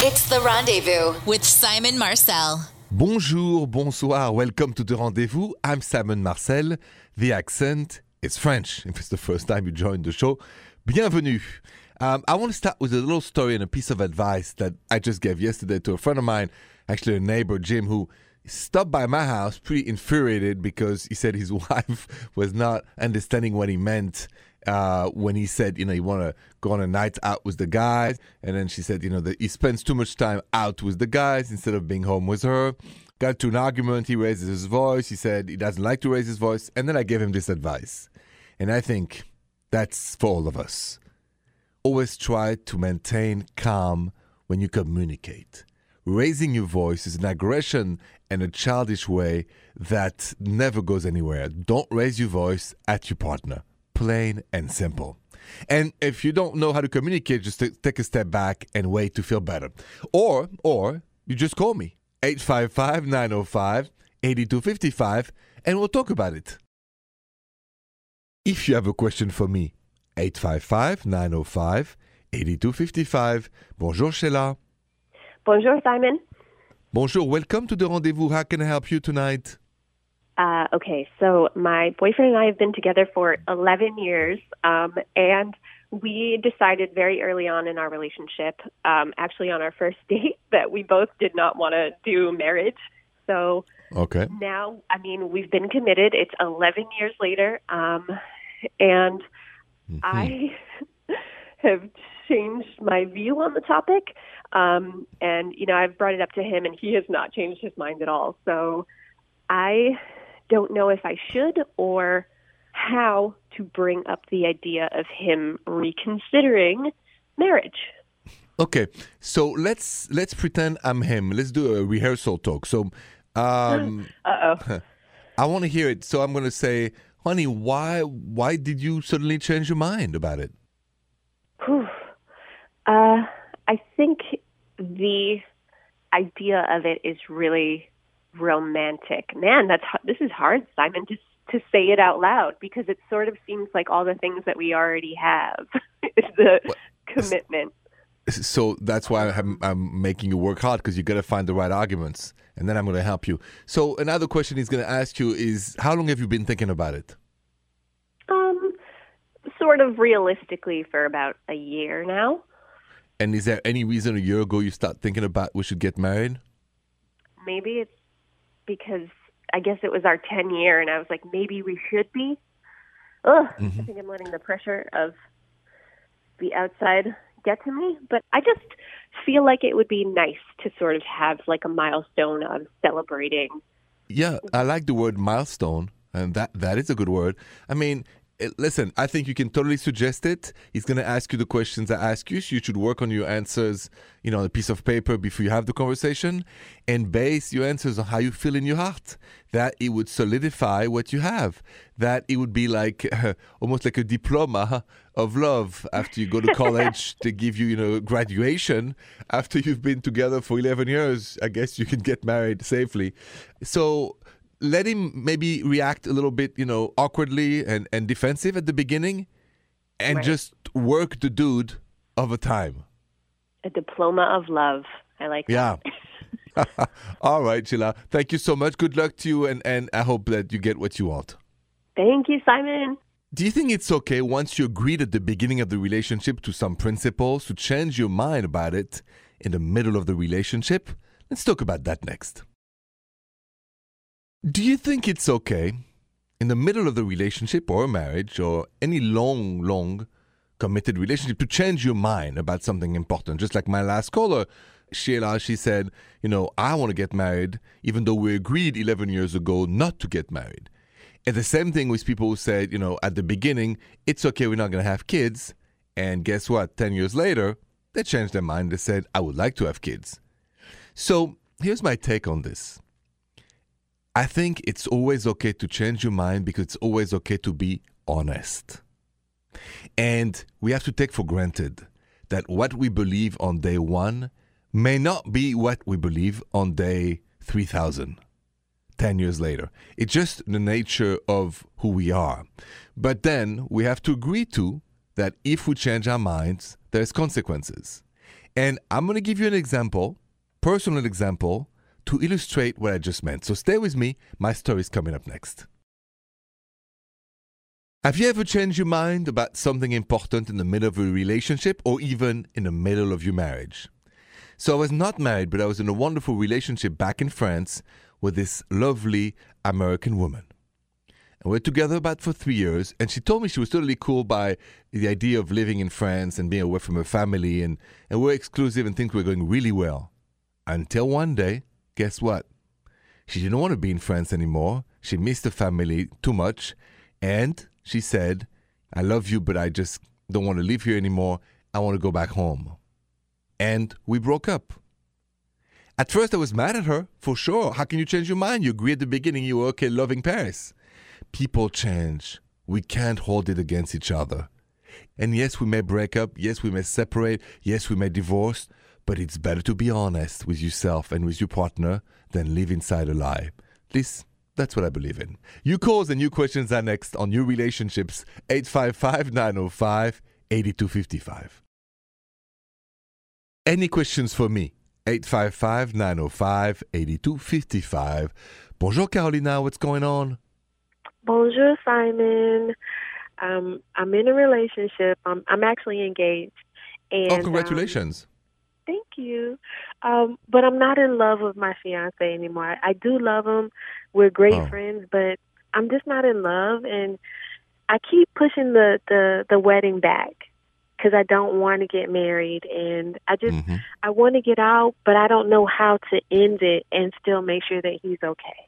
It's The Rendezvous with Simon Marcel. Bonjour, bonsoir, welcome to The Rendezvous. I'm Simon Marcel. The accent is French. If it's the first time you join the show, bienvenue. Um, I want to start with a little story and a piece of advice that I just gave yesterday to a friend of mine, actually a neighbor, Jim, who stopped by my house pretty infuriated because he said his wife was not understanding what he meant uh, when he said, you know, you want to go on a night out with the guys. And then she said, you know, that he spends too much time out with the guys instead of being home with her. Got to an argument. He raises his voice. He said he doesn't like to raise his voice. And then I gave him this advice. And I think that's for all of us. Always try to maintain calm when you communicate. Raising your voice is an aggression and a childish way that never goes anywhere. Don't raise your voice at your partner plain and simple. And if you don't know how to communicate, just take a step back and wait to feel better. Or, or you just call me 855 905 8255 and we'll talk about it. If you have a question for me, 855 905 8255. Bonjour, Sheila. Bonjour, Simon. Bonjour, welcome to the rendezvous. How can I help you tonight? Uh, okay, so my boyfriend and I have been together for 11 years, um, and we decided very early on in our relationship, um, actually on our first date, that we both did not want to do marriage. So Okay. now, I mean, we've been committed. It's 11 years later, um, and I have changed my view on the topic. Um, and, you know, I've brought it up to him, and he has not changed his mind at all. So I don't know if I should or how to bring up the idea of him reconsidering marriage. Okay, so let's let's pretend I'm him. Let's do a rehearsal talk. So, um, Uh oh. I want to hear it. So I'm going to say, honey, why why did you suddenly change your mind about it? Uh, I think the idea of it is really romantic. Man, that's this is hard, Simon, to to say it out loud because it sort of seems like all the things that we already have is the commitment. So that's why I'm, I'm making you work hard because you got to find the right arguments, and then I'm going to help you. So another question he's going to ask you is, how long have you been thinking about it? Um, sort of realistically for about a year now. And is there any reason a year ago you start thinking about we should get married? Maybe it's because I guess it was our 10 year, and I was like, maybe we should be. Ugh, I mm-hmm. think I'm letting the pressure of the outside get to me. But I just feel like it would be nice to sort of have like a milestone of celebrating. Yeah, I like the word milestone, and that that is a good word. I mean, Eh, listen, I think you can totally suggest it. He's going to ask you the questions I ask you, so you should work on your answers, you know, on a piece of paper before you have the conversation, and base your answers on how you feel in your heart. That it would solidify what you have. That it would be like almost like a diploma of love after you go to college to give you, you know, graduation. After you've been together for 11 years, I guess you can get married safely. So let him maybe react a little bit, you know, awkwardly and, and defensive at the beginning and Right. just work the dude over time. A diploma of love. I like that. Yeah. All right, Sheila. Thank you so much. Good luck to you, and, and I hope that you get what you want. Thank you, Simon. Do you think it's okay once you agreed at the beginning of the relationship to some principles to change your mind about it in the middle of the relationship? Let's talk about that next. Do you think it's okay in the middle of the relationship or marriage or any long, long committed relationship to change your mind about something important? Just like my last caller, Sheila, she said, you know, I want to get married, even though we agreed 11 years ago not to get married. And the same thing with people who said, you know, at the beginning, it's okay, we're not going to have kids. And guess what? 10 years later, they changed their mind. They said, I would like to have kids. So here's my take on this. I think it's always okay to change your mind because it's always okay to be honest. And we have to take for granted that what we believe on day one may not be what we believe on day 3000, 10 years later. It's just the nature of who we are. But then we have to agree to that if we change our minds, there's consequences. And I'm going to give you an example, personal example, to illustrate what I just meant. So stay with me. My story is coming up next. Have you ever changed your mind about something important in the middle of a relationship or even in the middle of your marriage? So I was not married, but I was in a wonderful relationship back in France with this lovely American woman. And we're together about for three years, and she told me she was totally cool by the idea of living in France and being away from her family, and, and we're exclusive and things were going really well. Until one day, guess what? She didn't want to be in France anymore. She missed the family too much, and she said, I love you, but I just don't want to live here anymore. I want to go back home. And we broke up. At first, I was mad at her, for sure. How can you change your mind? You agreed at the beginning you were okay loving Paris. People change. We can't hold it against each other. And yes, we may break up. Yes, we may separate. Yes, we may divorce. But it's better to be honest with yourself and with your partner than live inside a lie. At least that's what I believe in. You calls and new questions are next on new relationships 855 905 8255. Any questions for me? 855 905 8255. Bonjour, Carolina. What's going on? Bonjour, Simon. Um, I'm in a relationship. I'm, I'm actually engaged. And, oh, congratulations. Um, thank you. Um, but I'm not in love with my fiance anymore. I, I do love him. We're great Oh. friends, but I'm just not in love, and I keep pushing the the the wedding back because I don't want to get married, and I just Mhm. I want to get out, but I don't know how to end it and still make sure that he's okay.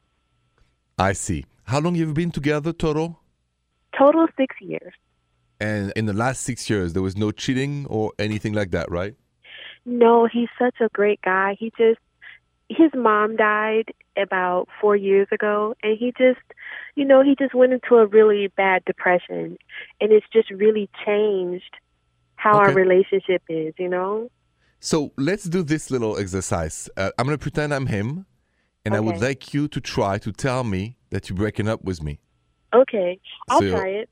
I see. How long have you been together total? Total six years. And in the last six years, there was no cheating or anything like that, right? No, he's such a great guy. He just his mom died about 4 years ago and he just you know, he just went into a really bad depression and it's just really changed how our relationship is, you know? So let's do this little exercise. Uh, I'm going to pretend I'm him, and I would like you to try to tell me that you're breaking up with me. Okay. I'll So- try it.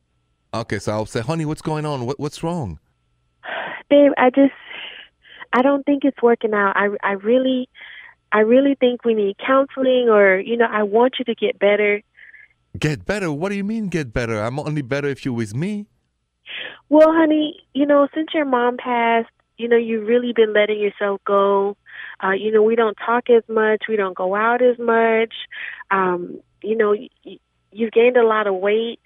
Okay, so I'll say, honey, what's going on? What, what's wrong? Babe, I just I don't think it's working out. I I really I really think we need counseling or, you know, I want you to get better. Get better? What do you mean get better? I'm only better if you're with me. Well, honey, you know, since your mom passed, you know, you've really been letting yourself go. Uh, you know, we don't talk as much. We don't go out as much. Um, you know, y- you've gained a lot of weight.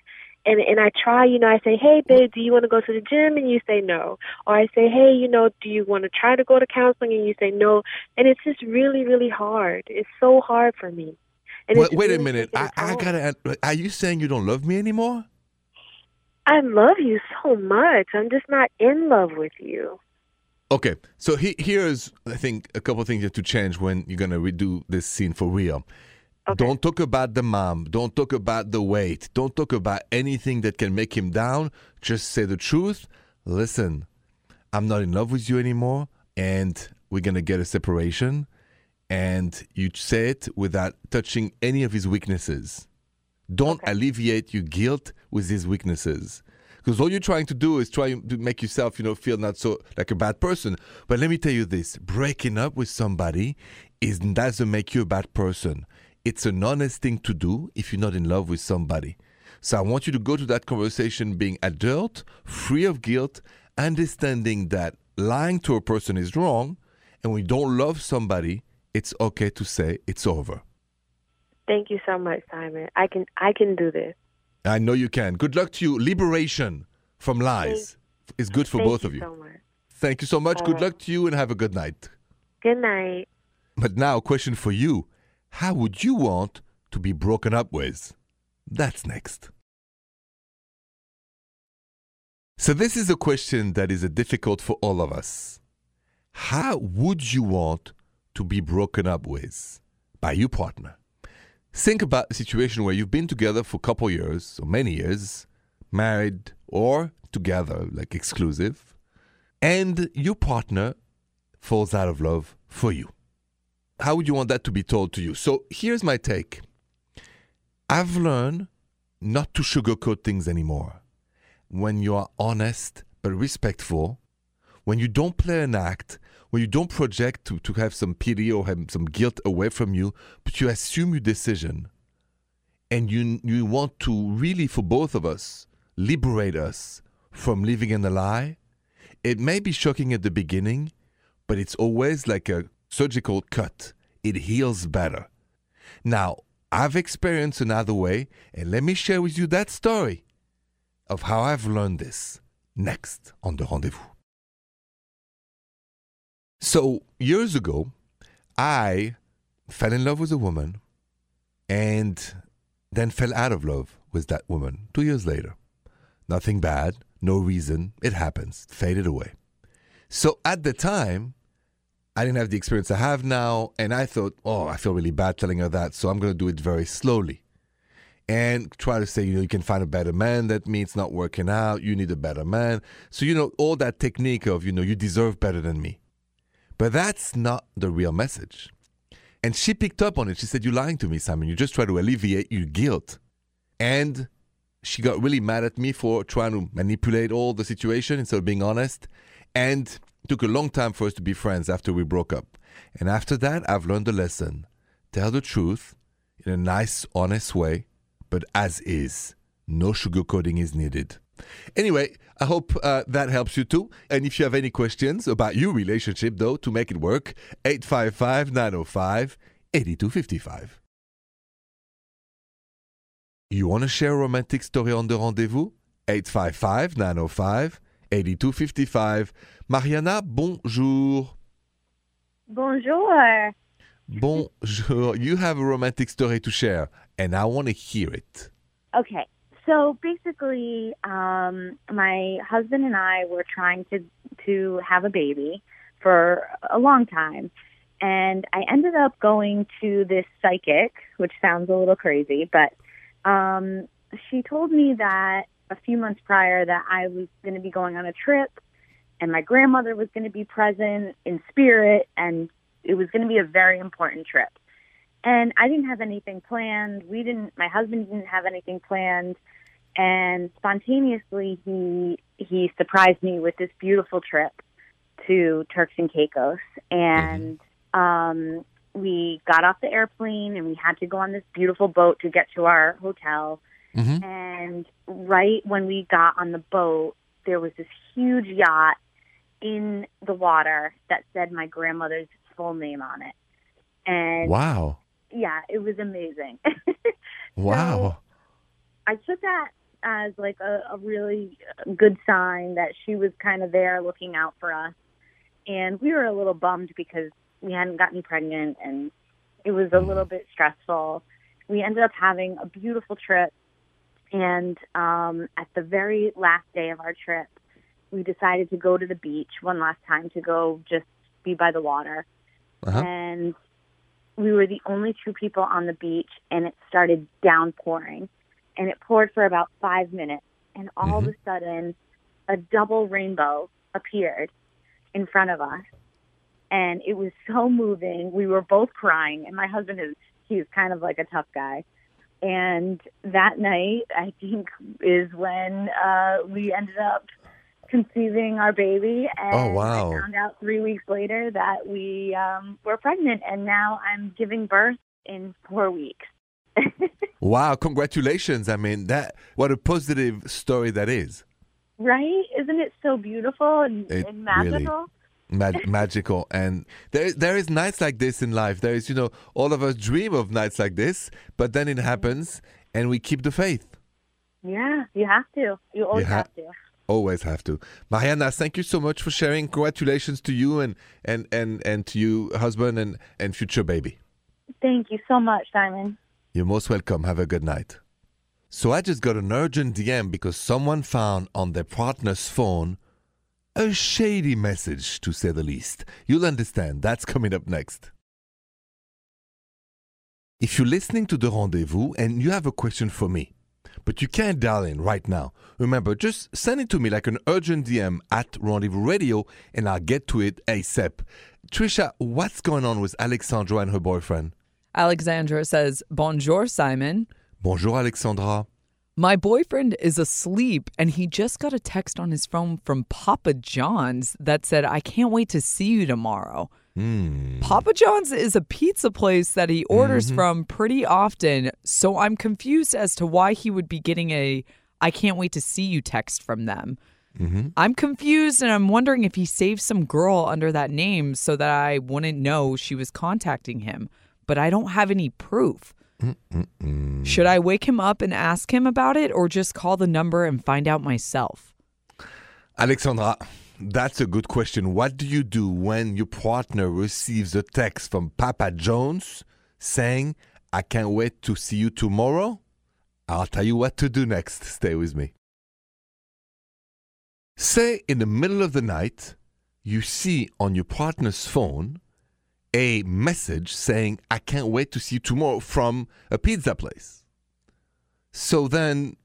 And and I try, you know, I say, hey, babe, do you want to go to the gym? And you say no. Or I say, hey, you know, do you want to try to go to counseling? And you say no. And it's just really, really hard. It's so hard for me. And Wait, wait a minute. I, I gotta. Are you saying you don't love me anymore? I love you so much. I'm just not in love with you. Okay, so he, here's I think a couple things you have to change when you're gonna redo this scene for real. Okay. Don't talk about the mom. Don't talk about the weight. Don't talk about anything that can make him down. Just say the truth. Listen, I'm not in love with you anymore, and we're gonna get a separation. And you say it without touching any of his weaknesses. Don't alleviate your guilt with his weaknesses. Because all you're trying to do is try to make yourself, you know, feel not so like a bad person. But let me tell you this: breaking up with somebody is doesn't make you a bad person. It's an honest thing to do if you're not in love with somebody. So I want you to go to that conversation being adult, free of guilt, understanding that lying to a person is wrong, and when you don't love somebody, it's okay to say it's over. Thank you so much, Simon. I can I can do this. I know you can. Good luck to you. Liberation from lies is good for both you of you. so. Thank you so much. All Good right. luck to you and have a good night. Good night. But now, a question for you How would you want to be broken up with? That's next. So, this is a question that is difficult for all of us. How would you want to be broken up with by your partner? Think about a situation where you've been together for a couple years or many years, married or together, like exclusive, and your partner falls out of love for you. How would you want that to be told to you? So here's my take I've learned not to sugarcoat things anymore. When you are honest but respectful, when you don't play an act, when you don't project to, to have some pity or have some guilt away from you, but you assume your decision and you you want to really for both of us liberate us from living in a lie. It may be shocking at the beginning, but it's always like a surgical cut. It heals better. Now, I've experienced another way, and let me share with you that story of how I've learned this next on the rendezvous. So, years ago, I fell in love with a woman and then fell out of love with that woman two years later. Nothing bad, no reason, it happens, faded away. So, at the time, I didn't have the experience I have now, and I thought, oh, I feel really bad telling her that, so I'm going to do it very slowly. And try to say, you know, you can find a better man. That means not working out. You need a better man. So, you know, all that technique of, you know, you deserve better than me. But that's not the real message. And she picked up on it. She said, You're lying to me, Simon. You just try to alleviate your guilt. And she got really mad at me for trying to manipulate all the situation instead of being honest. And it took a long time for us to be friends after we broke up. And after that, I've learned a lesson. Tell the truth in a nice, honest way, but as is. No sugarcoating is needed. Anyway, I hope uh, that helps you too. And if you have any questions about your relationship, though, to make it work, 855 905 8255. You want to share a romantic story on the rendezvous? 855 905 8255. Mariana, bonjour. Bonjour. Bonjour. You have a romantic story to share, and I want to hear it. Okay. So basically, um, my husband and I were trying to to have a baby for a long time, and I ended up going to this psychic, which sounds a little crazy, but um, she told me that a few months prior that I was going to be going on a trip, and my grandmother was going to be present in spirit, and it was going to be a very important trip. And I didn't have anything planned. We didn't. My husband didn't have anything planned, and spontaneously he he surprised me with this beautiful trip to Turks and Caicos, and um, we got off the airplane and we had to go on this beautiful boat to get to our hotel. Mhm. And right when we got on the boat, there was this huge yacht in the water that said my grandmother's full name on it. And Wow. yeah, it was amazing. Wow. I took that as like a, a really good sign that she was kind of there looking out for us. And we were a little bummed because we hadn't gotten pregnant and it was a little bit stressful. We ended up having a beautiful trip. And um, at the very last day of our trip, we decided to go to the beach one last time to go just be by the water. Uh-huh. And we were the only two people on the beach, and it started downpouring. And it poured for about five minutes. And all of a sudden, a double rainbow appeared in front of us. And it was so moving. We were both crying. And my husband is, he's kind of like a tough guy. And that night, I think, is when uh, we ended up conceiving our baby. And Oh, wow. I found out three weeks later that we um, were pregnant. And now I'm giving birth in four weeks. Wow, congratulations. I mean, that what a positive story that is. right? Isn't it so beautiful and, It and really- magical? Mag- magical and there there is nights like this in life there is you know all of us dream of nights like this but then it mm-hmm. happens and we keep the faith Yeah, you have to. You always ha- have to. always have to mariana thank you so much for sharing congratulations to you and and and and to you husband and and future baby Thank you so much, Simon. You're most welcome. Have a good night. So I just got an urgent DM because someone found on their partner's phone a shady message, to say the least. You'll understand. That's coming up next. If you're listening to The Rendezvous and you have a question for me, but you can't dial in right now, remember, just send it to me like an urgent DM at Rendezvous Radio and I'll get to it ASAP. Trisha, what's going on with Alexandra and her boyfriend? Alexandra says, Bonjour, Simon. Bonjour, Alexandra. My boyfriend is asleep and he just got a text on his phone from Papa John's that said, I can't wait to see you tomorrow. Hmm. Papa John's is a pizza place that he orders from pretty often, so I'm confused as to why he would be getting a I can't wait to see you text from them. I'm confused and I'm wondering if he saved some girl under that name so that I wouldn't know she was contacting him, but I don't have any proof. Should I wake him up and ask him about it or just call the number and find out myself? Alexandra, that's a good question. What do you do when your partner receives a text from Papa John's saying, I can't wait to see you tomorrow? I'll tell you what to do next. Stay with me. Say in the middle of the night, you see on your partner's phone a message saying, I can't wait to see you tomorrow from a pizza place. So then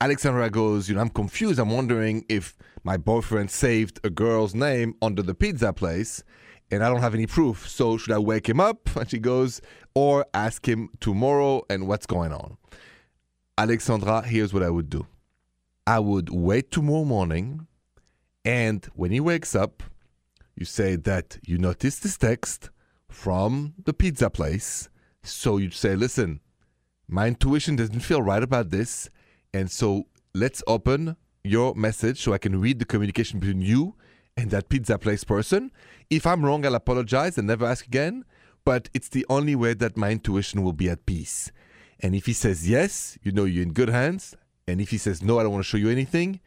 Alexandra goes, You know, I'm confused. I'm wondering if my boyfriend saved a girl's name under the pizza place and I don't have any proof. So should I wake him up? And she goes, Or ask him tomorrow and what's going on. Alexandra, here's what I would do I would wait tomorrow morning and when he wakes up, you say that you noticed this text from the pizza place. So you'd say, Listen, my intuition doesn't feel right about this. And so let's open your message so I can read the communication between you and that pizza place person. If I'm wrong, I'll apologize and never ask again. But it's the only way that my intuition will be at peace. And if he says yes, you know you're in good hands. And if he says no, I don't want to show you anything,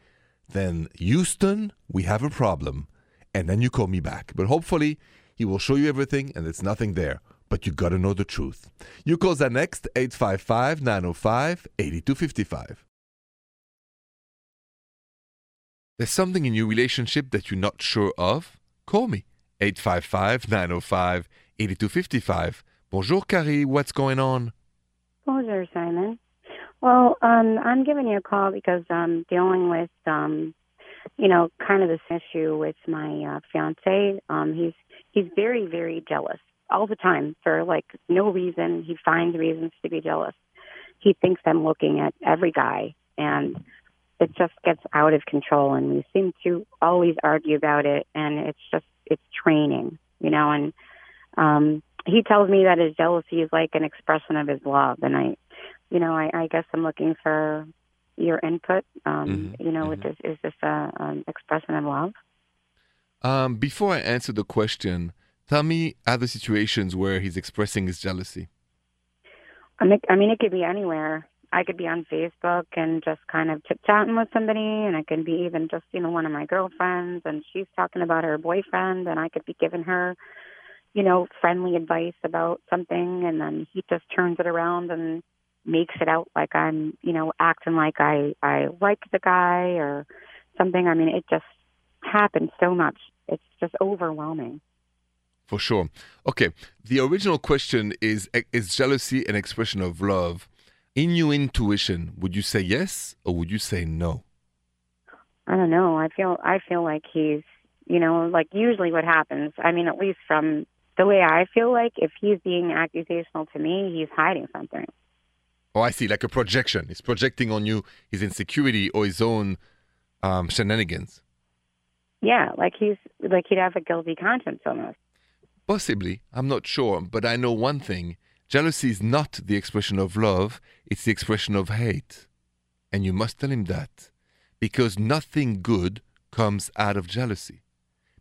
then Houston, we have a problem. And then you call me back. But hopefully, he will show you everything and it's nothing there. But you got to know the truth. You call that next 855 905 8255. There's something in your relationship that you're not sure of? Call me 855 905 8255. Bonjour, Carrie. What's going on? Bonjour, Simon. Well, um, I'm giving you a call because I'm dealing with, um, you know, kind of this issue with my uh, fiance. Um, he's he's very, very jealous all the time for like no reason. He finds reasons to be jealous. He thinks I'm looking at every guy, and it just gets out of control. And we seem to always argue about it, and it's just it's training, you know. And um, he tells me that his jealousy is like an expression of his love, and I, you know, I, I guess I'm looking for your input. Um, Mhm, You know, mhm. is, is this a um, expression of love? Um, before I answer the question, tell me other situations where he's expressing his jealousy. I mean, I mean, it could be anywhere. I could be on Facebook and just kind of chit chatting with somebody, and it could be even just you know one of my girlfriends, and she's talking about her boyfriend, and I could be giving her, you know, friendly advice about something, and then he just turns it around and makes it out like I'm, you know, acting like I I like the guy or something. I mean, it just happens so much. It's just overwhelming. For sure. Okay. The original question is Is jealousy an expression of love? In your intuition, would you say yes or would you say no? I don't know. I feel I feel like he's, you know, like usually what happens. I mean, at least from the way I feel like, if he's being accusational to me, he's hiding something. Oh, I see. Like a projection. He's projecting on you his insecurity or his own um, shenanigans. Yeah, like he's like he'd have a guilty conscience almost. Possibly. I'm not sure. But I know one thing jealousy is not the expression of love, it's the expression of hate. And you must tell him that. Because nothing good comes out of jealousy.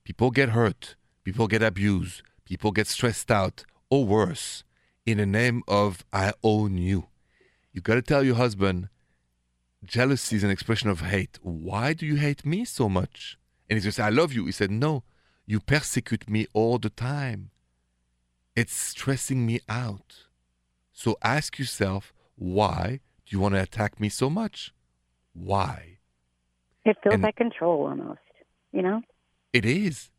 People get hurt, people get abused, people get stressed out, or worse, in the name of I own you. You got to tell your husband, jealousy is an expression of hate. Why do you hate me so much? And he just, I love you. He said, No, you persecute me all the time. It's stressing me out. So ask yourself, why do you want to attack me so much? Why? It feels And- like control almost. You know? It is.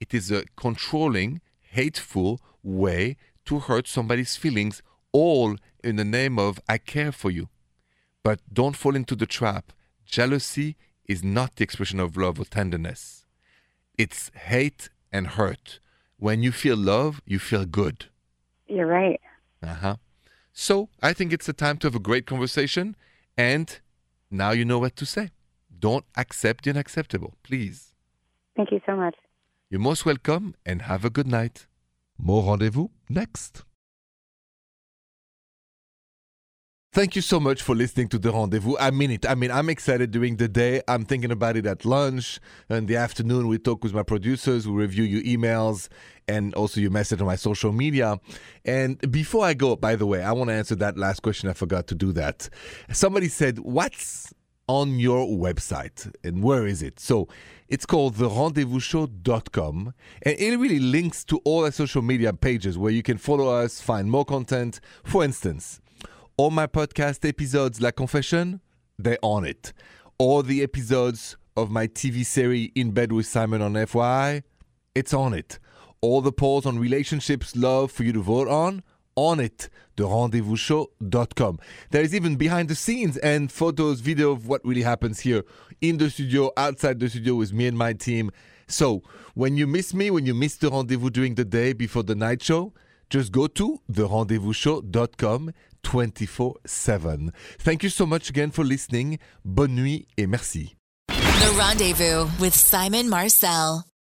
It is a controlling, hateful way to hurt somebody's feelings, all in the name of I care for you. But don't fall into the trap. Jealousy is not the expression of love or tenderness. It's hate and hurt. When you feel love, you feel good. You're right. Uh huh. So I think it's the time to have a great conversation and Now you know what to say. Don't accept the unacceptable, please. Thank you so much. You're most welcome and have a good night. More rendezvous next. Thank you so much for listening to The Rendezvous. I mean it. I mean, I'm excited during the day. I'm thinking about it at lunch. In the afternoon, we talk with my producers. We review your emails and also your message on my social media. And before I go, by the way, I want to answer that last question. I forgot to do that. Somebody said, What's on your website and where is it? So it's called therendezvousshow.com and it really links to all our social media pages where you can follow us, find more content. For instance, all my podcast episodes, La Confession, they're on it. All the episodes of my TV series In Bed with Simon on FYI, it's on it. All the polls on relationships, love for you to vote on, on it. TheRendezvousshow.com. There is even behind the scenes and photos, video of what really happens here in the studio, outside the studio with me and my team. So when you miss me, when you miss the rendezvous during the day before the night show, just go to therendezvousshow.com 24 7. Thank you so much again for listening. Bonne nuit et merci. The Rendezvous with Simon Marcel.